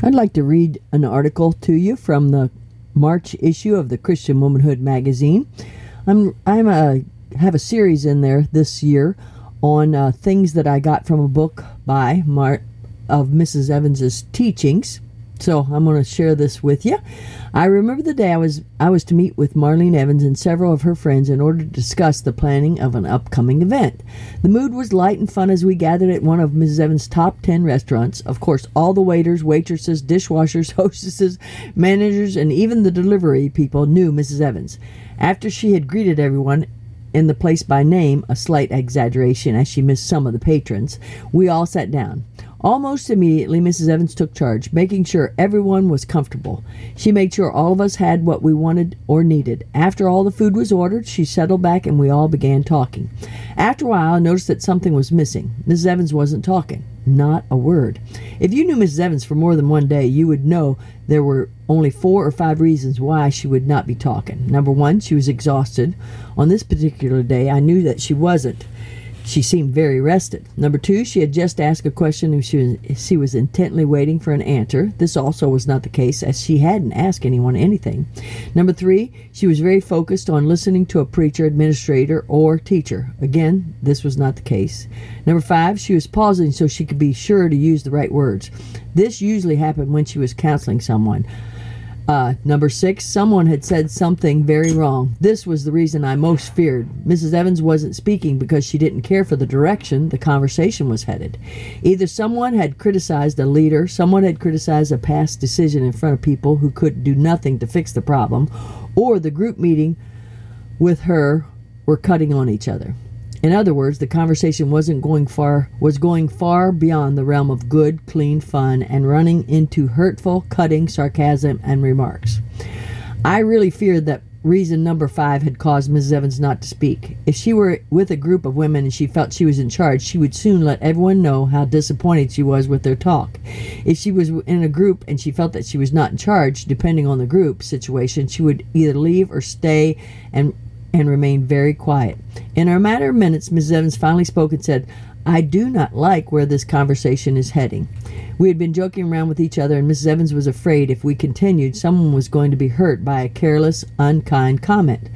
I'd like to read an article to you from the March issue of the Christian Womanhood magazine. I'm I'm a have a series in there this year on uh, things that I got from a book by Mar- of Mrs. Evans's teachings. So I'm going to share this with you. I remember the day I was I was to meet with Marlene Evans and several of her friends in order to discuss the planning of an upcoming event. The mood was light and fun as we gathered at one of Mrs. Evans' top 10 restaurants. Of course, all the waiters, waitresses, dishwashers, hostesses, managers, and even the delivery people knew Mrs. Evans. After she had greeted everyone, in the place by name, a slight exaggeration as she missed some of the patrons, we all sat down. Almost immediately, Mrs. Evans took charge, making sure everyone was comfortable. She made sure all of us had what we wanted or needed. After all the food was ordered, she settled back and we all began talking. After a while, I noticed that something was missing. Mrs. Evans wasn't talking. Not a word. If you knew Mrs. Evans for more than one day, you would know there were only four or five reasons why she would not be talking. Number one, she was exhausted. On this particular day, I knew that she wasn't. She seemed very rested. Number two, she had just asked a question and she was, she was intently waiting for an answer. This also was not the case, as she hadn't asked anyone anything. Number three, she was very focused on listening to a preacher, administrator, or teacher. Again, this was not the case. Number five, she was pausing so she could be sure to use the right words. This usually happened when she was counseling someone. Uh, number six, someone had said something very wrong. This was the reason I most feared. Mrs. Evans wasn't speaking because she didn't care for the direction the conversation was headed. Either someone had criticized a leader, someone had criticized a past decision in front of people who could do nothing to fix the problem, or the group meeting with her were cutting on each other. In other words, the conversation wasn't going far was going far beyond the realm of good, clean fun and running into hurtful, cutting sarcasm and remarks. I really feared that reason number 5 had caused Mrs. Evans not to speak. If she were with a group of women and she felt she was in charge, she would soon let everyone know how disappointed she was with their talk. If she was in a group and she felt that she was not in charge, depending on the group situation, she would either leave or stay and and remained very quiet. In a matter of minutes, Mrs. Evans finally spoke and said, I do not like where this conversation is heading. We had been joking around with each other, and Mrs. Evans was afraid if we continued, someone was going to be hurt by a careless, unkind comment.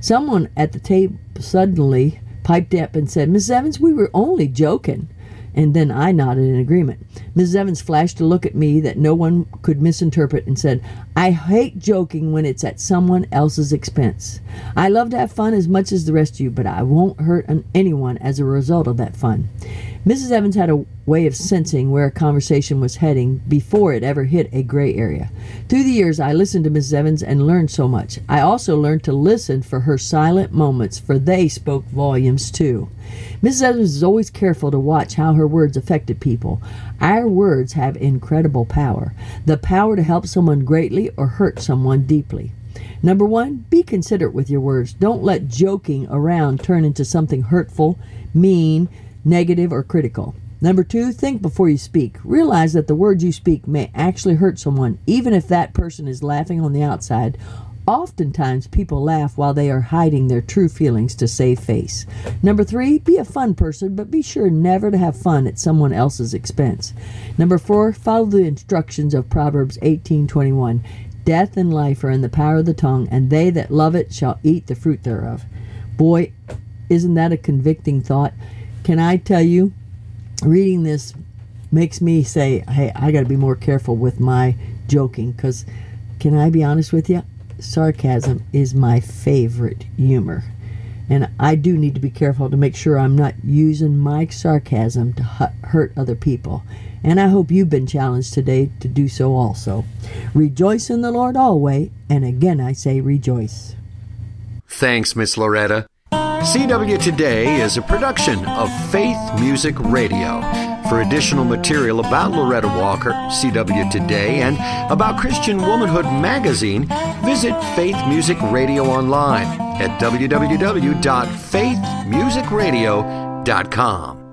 Someone at the table suddenly piped up and said, Mrs. Evans, we were only joking and then I nodded in agreement. Mrs. Evans flashed a look at me that no one could misinterpret and said, I hate joking when it's at someone else's expense. I love to have fun as much as the rest of you, but I won't hurt anyone as a result of that fun. Mrs. Evans had a way of sensing where a conversation was heading before it ever hit a gray area. Through the years, I listened to Mrs. Evans and learned so much. I also learned to listen for her silent moments, for they spoke volumes too. Mrs. Evans is always careful to watch how her words affected people. Our words have incredible power the power to help someone greatly or hurt someone deeply. Number one, be considerate with your words. Don't let joking around turn into something hurtful, mean, negative, or critical. Number two, think before you speak. Realize that the words you speak may actually hurt someone, even if that person is laughing on the outside. Oftentimes, people laugh while they are hiding their true feelings to save face. Number three, be a fun person, but be sure never to have fun at someone else's expense. Number four, follow the instructions of Proverbs 18:21. Death and life are in the power of the tongue, and they that love it shall eat the fruit thereof. Boy, isn't that a convicting thought? Can I tell you, reading this makes me say, hey, I got to be more careful with my joking because, can I be honest with you? Sarcasm is my favorite humor. And I do need to be careful to make sure I'm not using my sarcasm to hurt other people. And I hope you've been challenged today to do so also. Rejoice in the Lord always, and again I say rejoice. Thanks, Miss Loretta. CW Today is a production of Faith Music Radio. For additional material about Loretta Walker, CW Today, and about Christian Womanhood magazine, visit Faith Music Radio online at www.faithmusicradio.com.